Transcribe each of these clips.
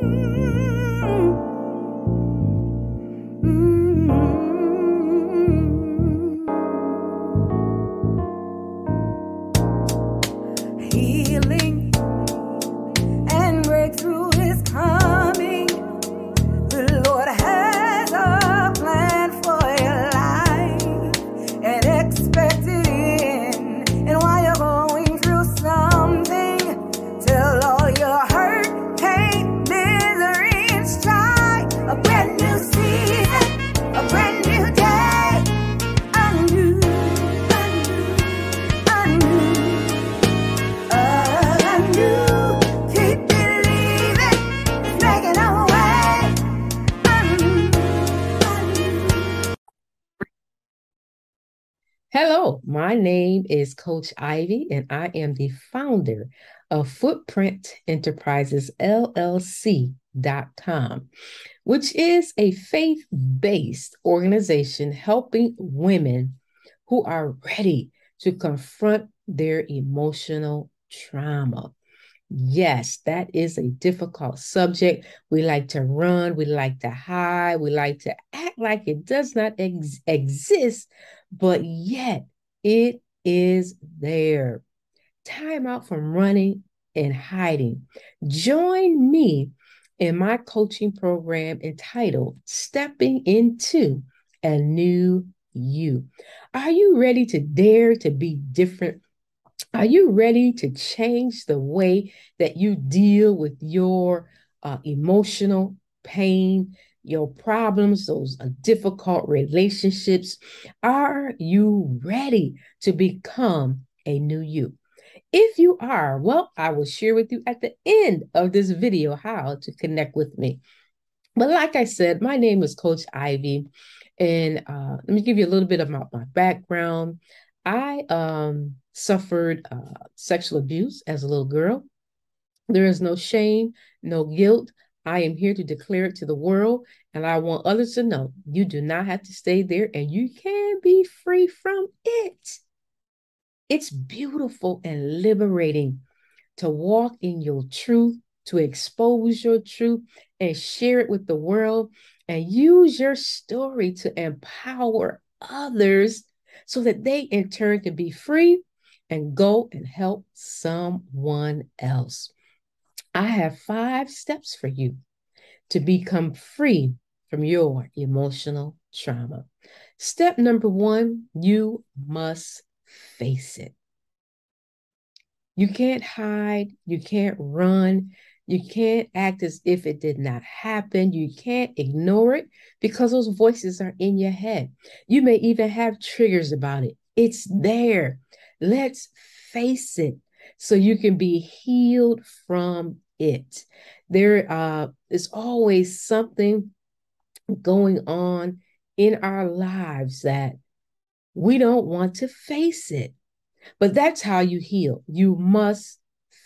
Hello, my name is Coach Ivy, and I am the founder of Footprint Enterprises LLC.com, which is a faith based organization helping women who are ready to confront their emotional trauma. Yes, that is a difficult subject. We like to run, we like to hide, we like to act like it does not ex- exist but yet it is there. Time out from running and hiding. Join me in my coaching program entitled Stepping Into a New You. Are you ready to dare to be different? Are you ready to change the way that you deal with your uh, emotional pain, your problems, those difficult relationships? Are you ready to become a new you? If you are, well, I will share with you at the end of this video how to connect with me. But like I said, my name is Coach Ivy, and uh, let me give you a little bit about my background. I um, suffered uh, sexual abuse as a little girl. There is no shame, no guilt. I am here to declare it to the world, and I want others to know you do not have to stay there and you can be free from it. It's beautiful and liberating to walk in your truth, to expose your truth and share it with the world, and use your story to empower others so that they in turn can be free and go and help someone else. I have five steps for you to become free from your emotional trauma. Step number one, you must face it. You can't hide, you can't run, you can't act as if it did not happen. You can't ignore it because those voices are in your head. You may even have triggers about it. It's there. Let's face it so you can be healed from it. There uh, is always something going on in our lives that we don't want to face it. But that's how you heal. You must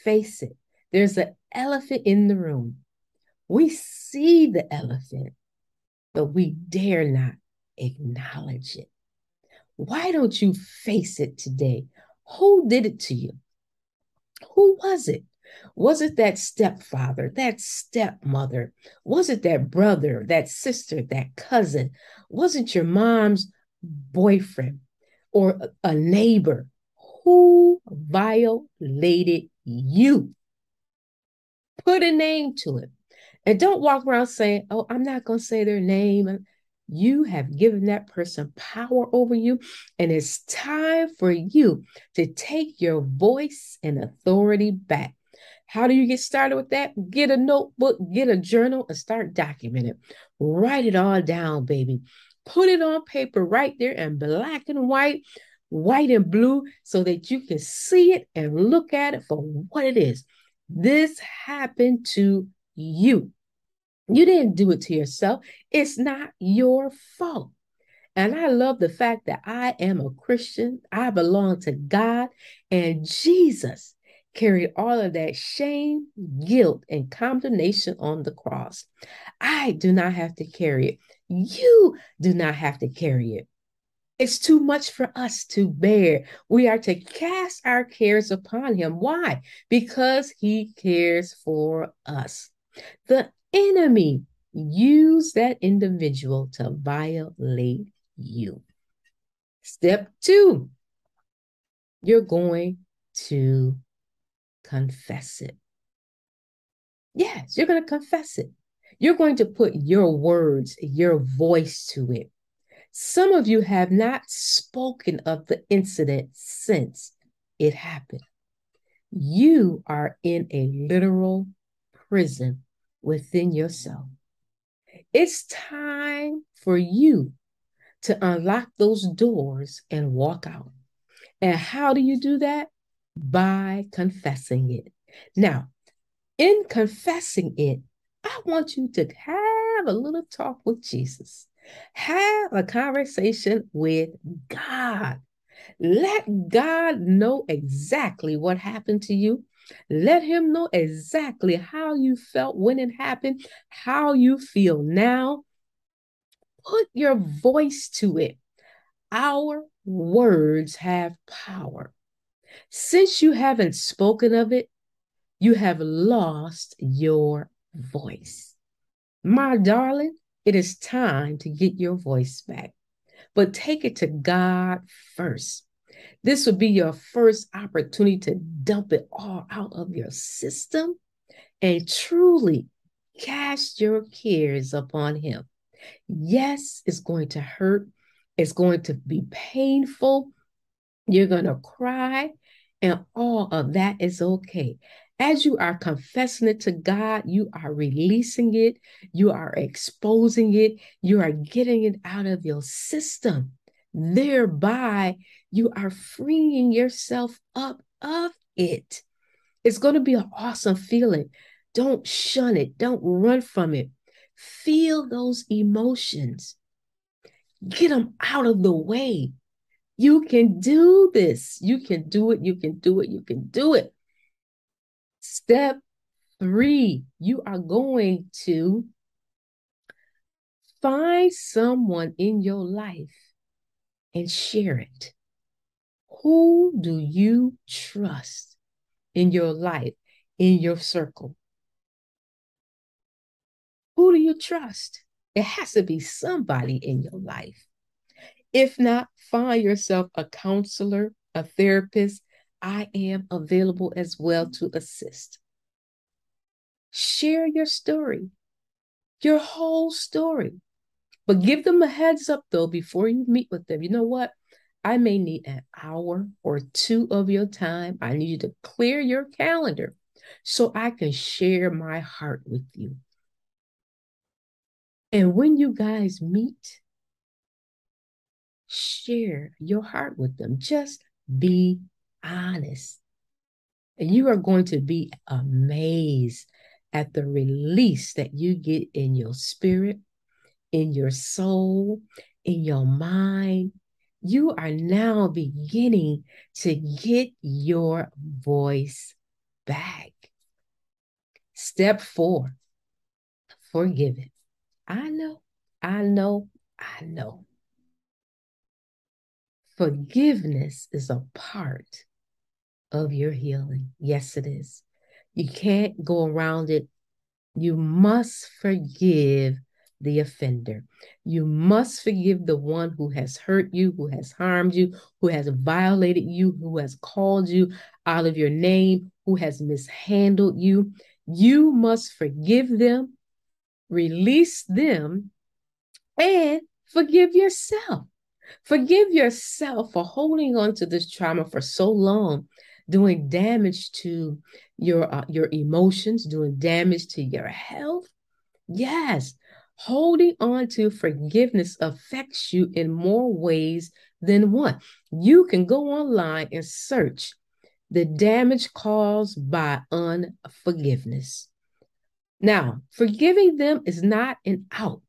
face it. There's an elephant in the room. We see the elephant, but we dare not acknowledge it. Why don't you face it today? Who did it to you? Who was it? Was it that stepfather, that stepmother? Was it that brother, that sister, that cousin? Was it your mom's boyfriend or a neighbor? Who violated you? Put a name to it. And don't walk around saying, Oh, I'm not going to say their name. You have given that person power over you, and it's time for you to take your voice and authority back. How do you get started with that? Get a notebook, get a journal, and start documenting. Write it all down, baby. Put it on paper right there in black and white, white and blue, so that you can see it and look at it for what it is. This happened to you. You didn't do it to yourself. It's not your fault. And I love the fact that I am a Christian. I belong to God and Jesus carried all of that shame, guilt, and condemnation on the cross. I do not have to carry it. You do not have to carry it. It's too much for us to bear. We are to cast our cares upon him. Why? Because he cares for us. The enemy use that individual to violate you. Step two, you're going to confess it. Yes, you're going to confess it. You're going to put your words, your voice to it. Some of you have not spoken of the incident since it happened. You are in a literal prison within yourself. It's time for you to unlock those doors and walk out. And how do you do that? By confessing it. Now, in confessing it, I want you to have a little talk with Jesus. Have a conversation with God. Let God know exactly what happened to you. Let Him know exactly how you felt when it happened, how you feel now. Put your voice to it. Our words have power. Since you haven't spoken of it, you have lost your voice. My darling, it is time to get your voice back, but take it to God first. This would be your first opportunity to dump it all out of your system and truly cast your cares upon Him. Yes, it's going to hurt, it's going to be painful. You're going to cry, and all of that is okay. As you are confessing it to God, you are releasing it, you are exposing it, you are getting it out of your system. Thereby, you are freeing yourself up of it. It's going to be an awesome feeling. Don't shun it, don't run from it. Feel those emotions, get them out of the way. You can do this. You can do it. You can do it. You can do it. Step three, you are going to find someone in your life and share it. Who do you trust in your life, in your circle? Who do you trust? It has to be somebody in your life. If not, find yourself a counselor, a therapist, I am available as well to assist. Share your story, your whole story. But give them a heads up though before you meet with them. You know what? I may need an hour or two of your time. I need you to clear your calendar so I can share my heart with you. And when you guys meet, share your heart with them. Just be honest. And you are going to be amazed at the release that you get in your spirit, in your soul, in your mind. You are now beginning to get your voice back. Step four, forgive it. I know, I know, I know. Forgiveness is a part of your healing. Yes, it is. You can't go around it. You must forgive the offender. You must forgive the one who has hurt you, who has harmed you, who has violated you, who has called you out of your name, who has mishandled you. You must forgive them, release them, and forgive yourself. Forgive yourself for holding on to this trauma for so long doing damage to your uh, your emotions, doing damage to your health. Yes, holding on to forgiveness affects you in more ways than one. You can go online and search the damage caused by unforgiveness. Now, forgiving them is not an out.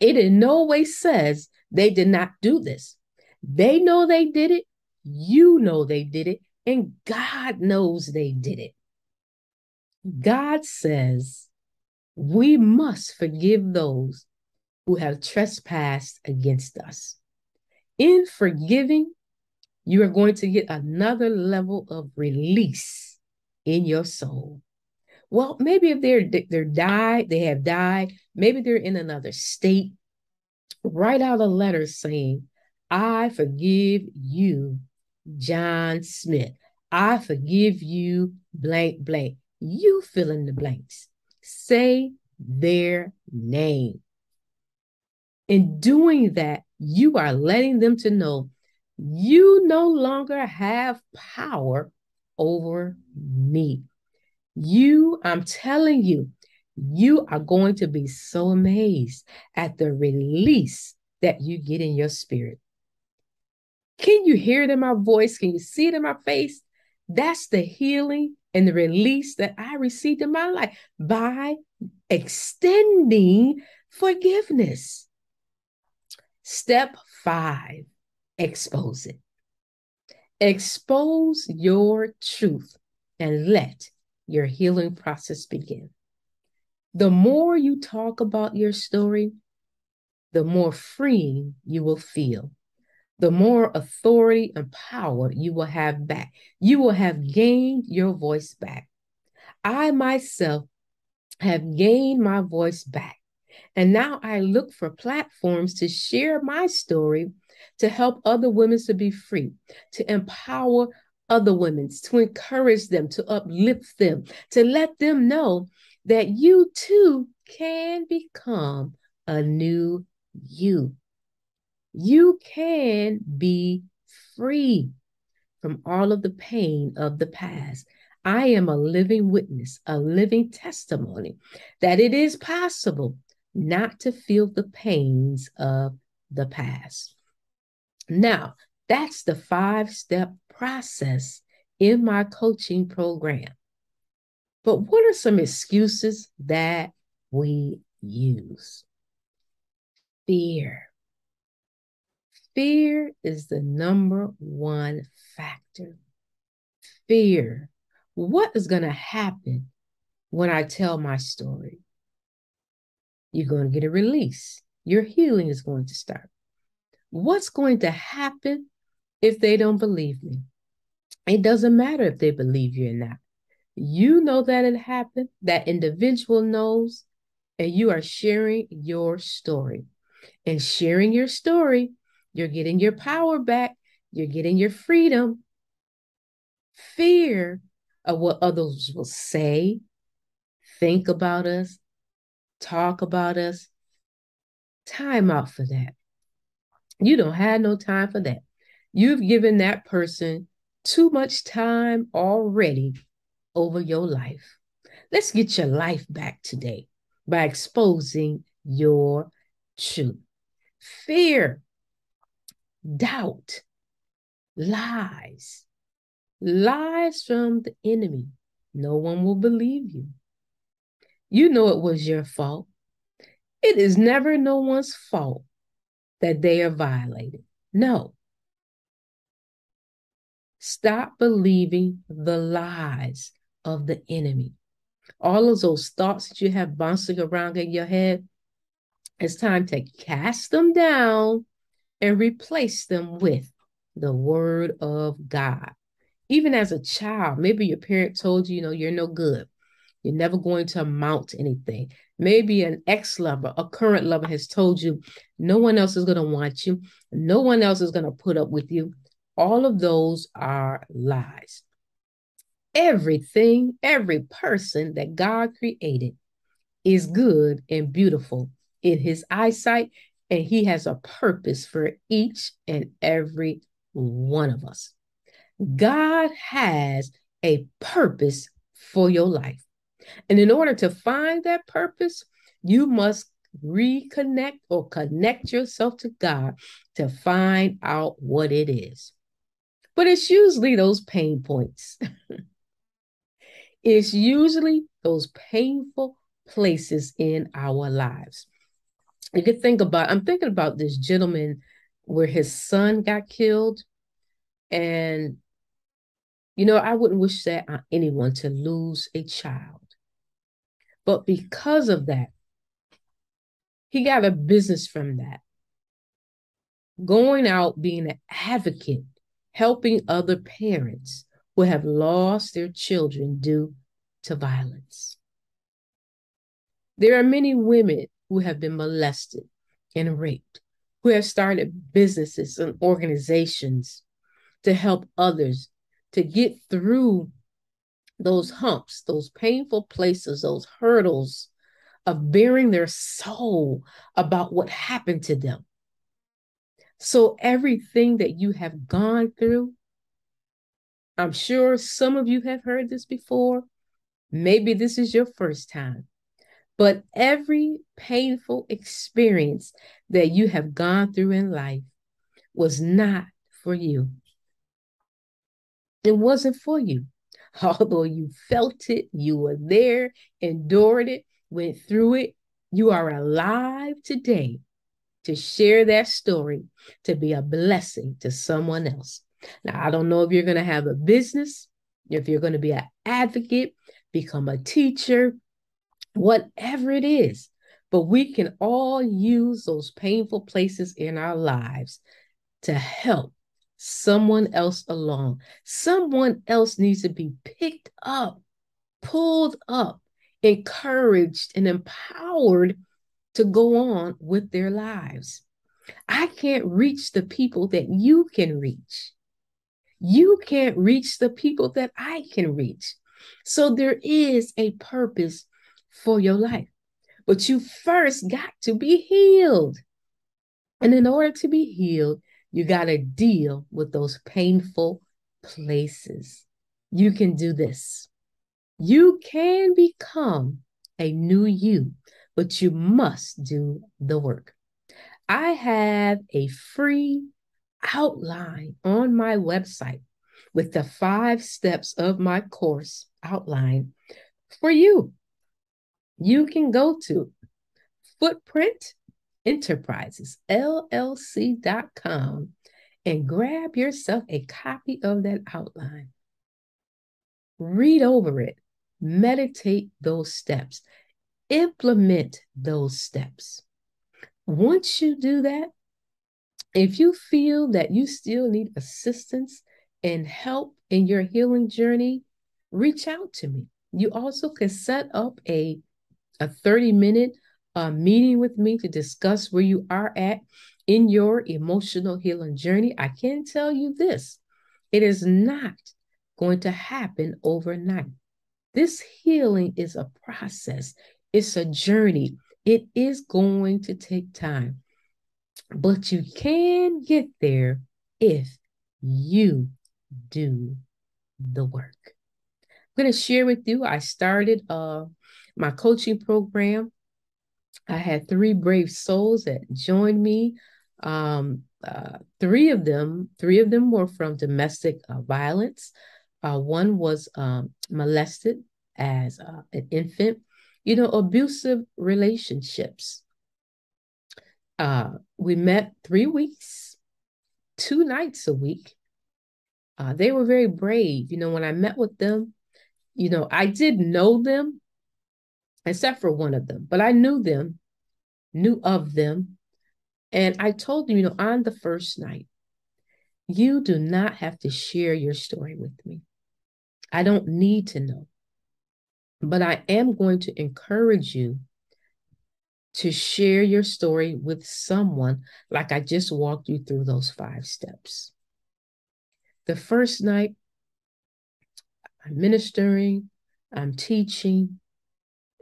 It in no way says they did not do this. They know they did it. You know they did it. And God knows they did it. God says we must forgive those who have trespassed against us. In forgiving, you are going to get another level of release in your soul. Well, maybe if they're they're died, they have died, maybe they're in another state. Write out a letter saying, I forgive you, John Smith. I forgive you, blank, blank. You fill in the blanks. Say their name. In doing that, you are letting them to know you no longer have power over me. You, I'm telling you, you are going to be so amazed at the release that you get in your spirit. Can you hear it in my voice? Can you see it in my face? That's the healing and the release that I received in my life by extending forgiveness. Step five, expose it. Expose your truth and let your healing process begin. The more you talk about your story, the more freeing you will feel. The more authority and power you will have back. You will have gained your voice back. I myself have gained my voice back. And now I look for platforms to share my story to help other women to be free, to empower other women, to encourage them, to uplift them, to let them know that you too can become a new you. You can be free from all of the pain of the past. I am a living witness, a living testimony that it is possible not to feel the pains of the past. Now, that's the five step process in my coaching program. But what are some excuses that we use? Fear. Fear is the number one factor. Fear. What is going to happen when I tell my story? You're going to get a release. Your healing is going to start. What's going to happen if they don't believe me? It doesn't matter if they believe you or not. You know that it happened, that individual knows, and you are sharing your story. And sharing your story, you're getting your power back, you're getting your freedom. Fear of what others will say, think about us, talk about us. Time out for that. You don't have no time for that. You've given that person too much time already over your life. Let's get your life back today by exposing your truth. Fear, doubt, lies, lies from the enemy. No one will believe you. You know it was your fault. It is never no one's fault that they are violated. No. Stop believing the lies of the enemy. All of those thoughts that you have bouncing around in your head, it's time to cast them down and replace them with the word of God. Even as a child, maybe your parent told you, you know, you're no good. You're never going to amount to anything. Maybe an ex lover, a current lover has told you no one else is going to want you, no one else is going to put up with you. All of those are lies. Everything, every person that God created is good and beautiful in his eyesight, and he has a purpose for each and every one of us. God has a purpose for your life. And in order to find that purpose, you must reconnect or connect yourself to God to find out what it is. But it's usually those pain points. it's usually those painful places in our lives. You could think about, I'm thinking about this gentleman where his son got killed. And, you know, I wouldn't wish that on anyone to lose a child. But because of that, he got a business from that. Going out, being an advocate, helping other parents who have lost their children due to violence. There are many women who have been molested and raped, who have started businesses and organizations to help others to get through those humps, those painful places, those hurdles of bearing their soul about what happened to them. So, everything that you have gone through, I'm sure some of you have heard this before. Maybe this is your first time. But every painful experience that you have gone through in life was not for you. It wasn't for you. Although you felt it, you were there, endured it, went through it, you are alive today to share that story, to be a blessing to someone else. Now, I don't know if you're going to have a business, if you're going to be an advocate, become a teacher, whatever it is. But we can all use those painful places in our lives to help someone else along. Someone else needs to be picked up, pulled up, encouraged, and empowered to go on with their lives. I can't reach the people that you can reach. You can't reach the people that I can reach. So there is a purpose for your life. But you first got to be healed. And in order to be healed, you got to deal with those painful places. You can do this. You can become a new you, but you must do the work. I have a free outline on my website with the five steps of my course outline for you you can go to Footprint Enterprises, LLC.com, and grab yourself a copy of that outline. Read over it, meditate those steps, implement those steps. Once you do that, if you feel that you still need assistance and help in your healing journey, reach out to me. You also can set up a a 30 minute uh, meeting with me to discuss where you are at in your emotional healing journey, I can tell you this it is not going to happen overnight. This healing is a process, it's a journey. It is going to take time, but you can get there if you do the work. I'm going to share with you. I started uh, my coaching program. I had three brave souls that joined me. Um, uh, three of them, three of them were from domestic uh, violence. Uh, one was um, molested as uh, an infant. You know, abusive relationships. Uh, we met three weeks, two nights a week. Uh, they were very brave. You know, when I met with them, you know, I did know them, except for one of them. But I knew them, knew of them. And I told them, you know, on the first night, you do not have to share your story with me. I don't need to know. But I am going to encourage you to share your story with someone like I just walked you through those five steps. The first night, I'm ministering, I'm teaching,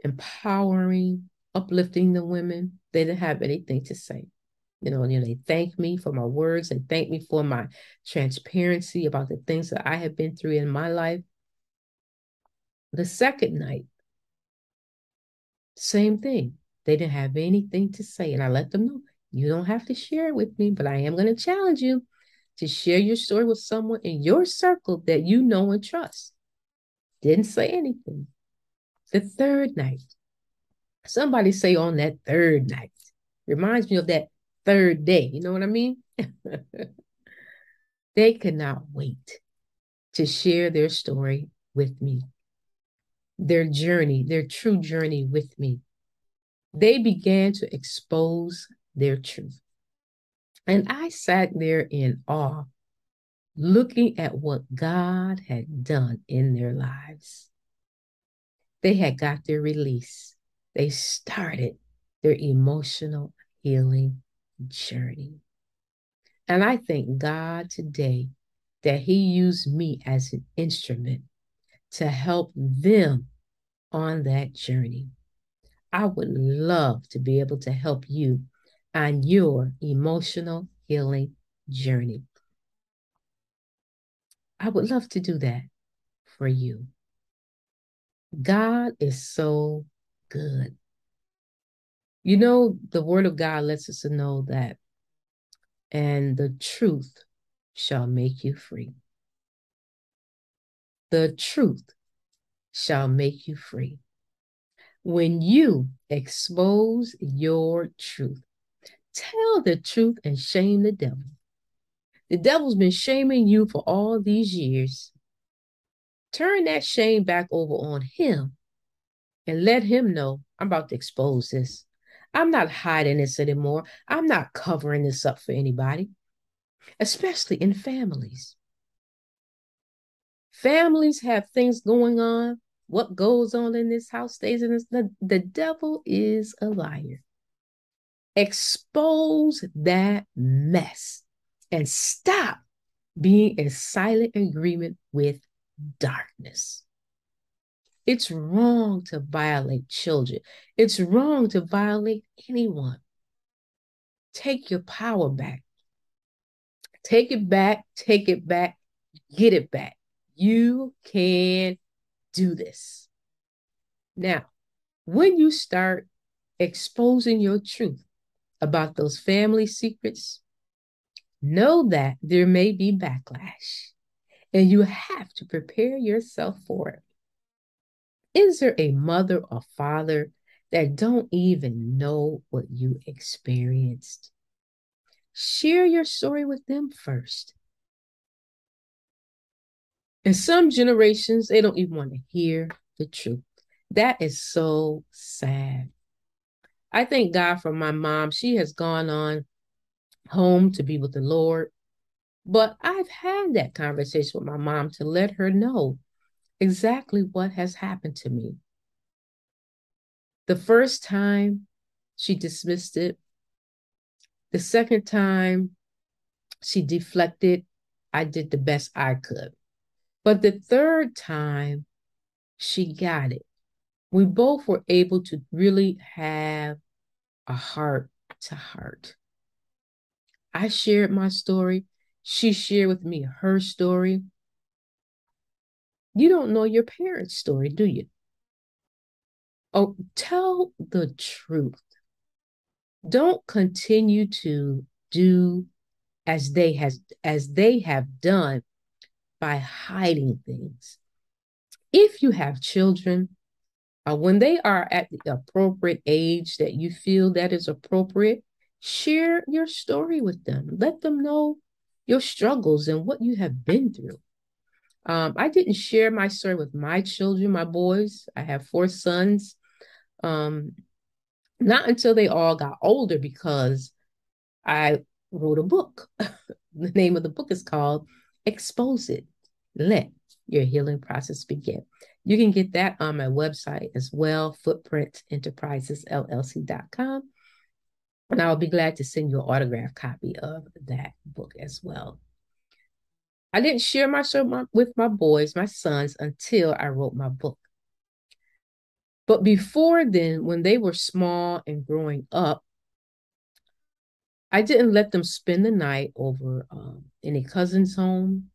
empowering, uplifting the women. They didn't have anything to say. You know, you know, they thank me for my words and thank me for my transparency about the things that I have been through in my life. The second night, same thing. They didn't have anything to say. And I let them know you don't have to share it with me, but I am going to challenge you to share your story with someone in your circle that you know and trust. Didn't say anything. The third night, somebody say on that third night, reminds me of that third day. You know what I mean? they could not wait to share their story with me, their journey, their true journey with me. They began to expose their truth. And I sat there in awe, looking at what God had done in their lives. they had got their release. They started their emotional healing journey. And I thank God today that He used me as an instrument to help them on that journey. I would love to be able to help you on your emotional healing journey. I would love to do that for you. God is so good. You know, the word of God lets us know that, and the truth shall make you free. The truth shall make you free. When you expose your truth, tell the truth and shame the devil. The devil's been shaming you for all these years. Turn that shame back over on him and let him know I'm about to expose this. I'm not hiding this anymore. I'm not covering this up for anybody, especially in families. Families have things going on. What goes on in this house stays in this. The, the devil is a liar. Expose that mess and stop being in silent agreement with darkness. It's wrong to violate children. It's wrong to violate anyone. Take your power back. Take it back, take it back, get it back. You can do this. Now, when you start exposing your truth about those family secrets, know that there may be backlash and you have to prepare yourself for it. Is there a mother or father that don't even know what you experienced? Share your story with them first. In some generations, they don't even want to hear the truth. That is so sad. I thank God for my mom. She has gone on home to be with the Lord. But I've had that conversation with my mom to let her know exactly what has happened to me. The first time she dismissed it, the second time she deflected, I did the best I could. But the third time she got it. We both were able to really have a heart to heart. I shared my story. She shared with me her story. You don't know your parents' story, do you? Oh, tell the truth. Don't continue to do as they has as they have done by hiding things. If you have children, uh, when they are at the appropriate age that you feel that is appropriate, share your story with them. Let them know your struggles and what you have been through. Um, I didn't share my story with my children, my boys. I have four sons. Um, not until they all got older because I wrote a book. the name of the book is called Expose It. Let your healing process begin. You can get that on my website as well, footprintenterprisesllc.com. And I'll be glad to send you an autographed copy of that book as well. I didn't share my story with my boys, my sons, until I wrote my book. But before then, when they were small and growing up, I didn't let them spend the night over um, any cousin's home,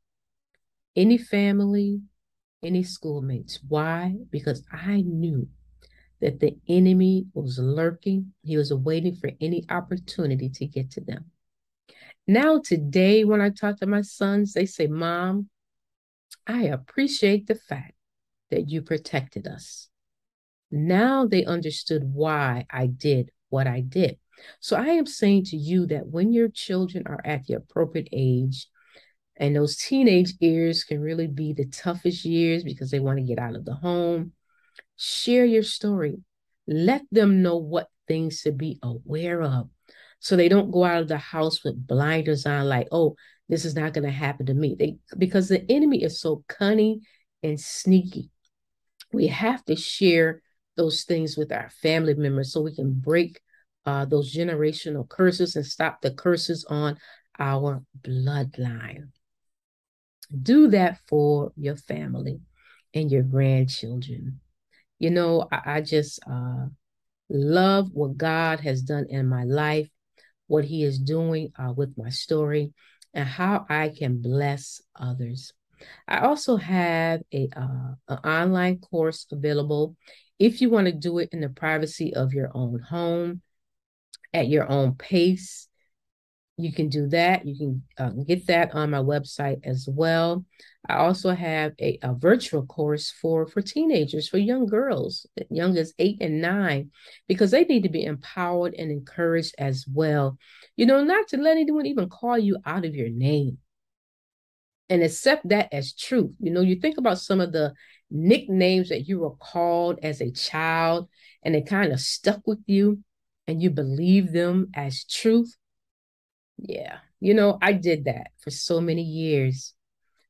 any family, any schoolmates. Why? Because I knew that the enemy was lurking. He was waiting for any opportunity to get to them. Now, today, when I talk to my sons, they say, Mom, I appreciate the fact that you protected us. Now they understood why I did what I did. So I am saying to you that when your children are at the appropriate age, and those teenage years can really be the toughest years because they want to get out of the home. Share your story. Let them know what things to be aware of so they don't go out of the house with blinders on, like, oh, this is not going to happen to me. They because the enemy is so cunning and sneaky. we have to share those things with our family members so we can break uh, those generational curses and stop the curses on our bloodline. Do that for your family and your grandchildren. You know, I, I just uh, love what God has done in my life, what He is doing uh, with my story, and how I can bless others. I also have a uh, an online course available if you want to do it in the privacy of your own home at your own pace. You can do that. You can uh, get that on my website as well. I also have a, a virtual course for for teenagers, for young girls, young as eight and nine, because they need to be empowered and encouraged as well. You know, not to let anyone even call you out of your name and accept that as truth. You know, you think about some of the nicknames that you were called as a child and it kind of stuck with you and you believe them as truth. Yeah, you know, I did that for so many years,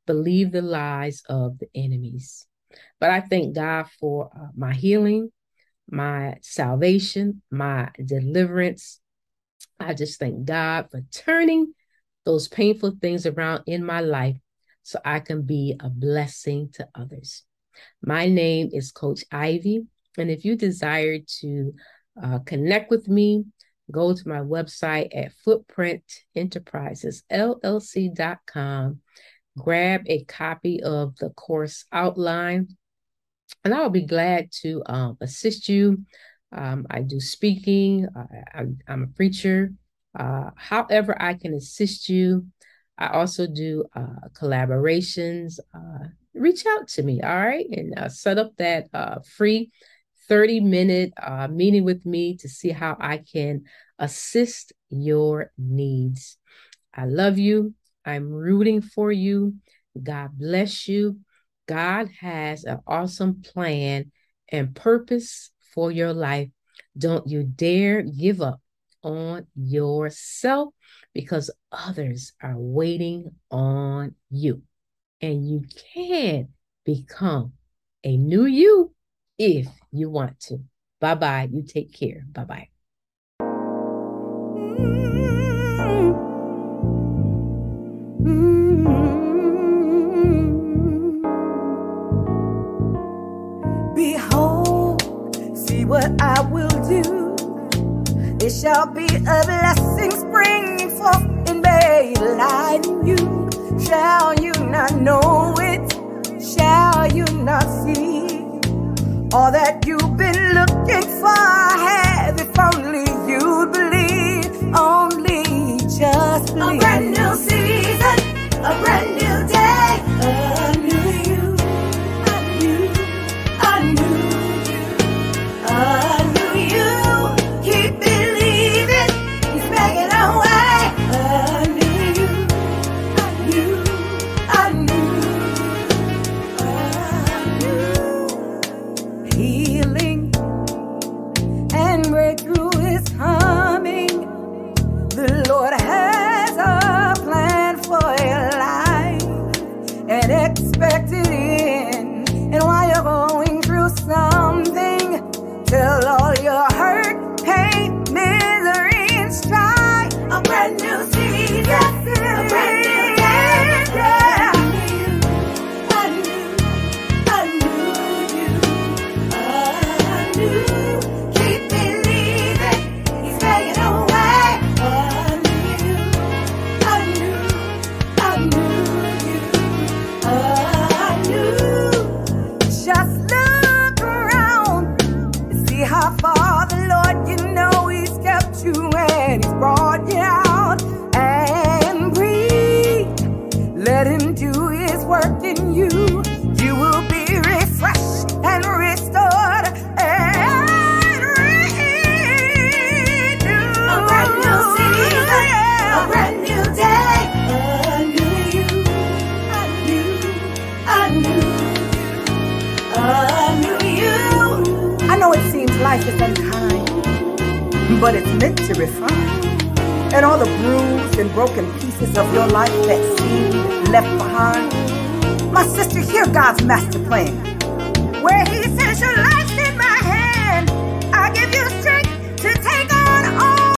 believe the lies of the enemies. But I thank God for uh, my healing, my salvation, my deliverance. I just thank God for turning those painful things around in my life so I can be a blessing to others. My name is Coach Ivy. And if you desire to uh, connect with me, go to my website at footprintenterprisesllc.com, grab a copy of the course outline, and I'll be glad to um, assist you. Um, I do speaking, I'm, I'm, a preacher. Uh, however, I can assist you, I also do uh, collaborations. Uh, reach out to me, all right, and uh, set up that uh, free 30 minute uh, meeting with me to see how I can assist your needs. I love you. I'm rooting for you. God bless you. God has an awesome plan and purpose for your life. Don't you dare give up on yourself because others are waiting on you. And you can become a new you if you want to. Bye bye. You take care. Bye bye. Behold, see what I will do. It shall be a blessing springing forth in me, light in you. Shall you not know it? Shall you not see all that you've been looking for? Have if only you believe, only just believe. A brand new season, a brand new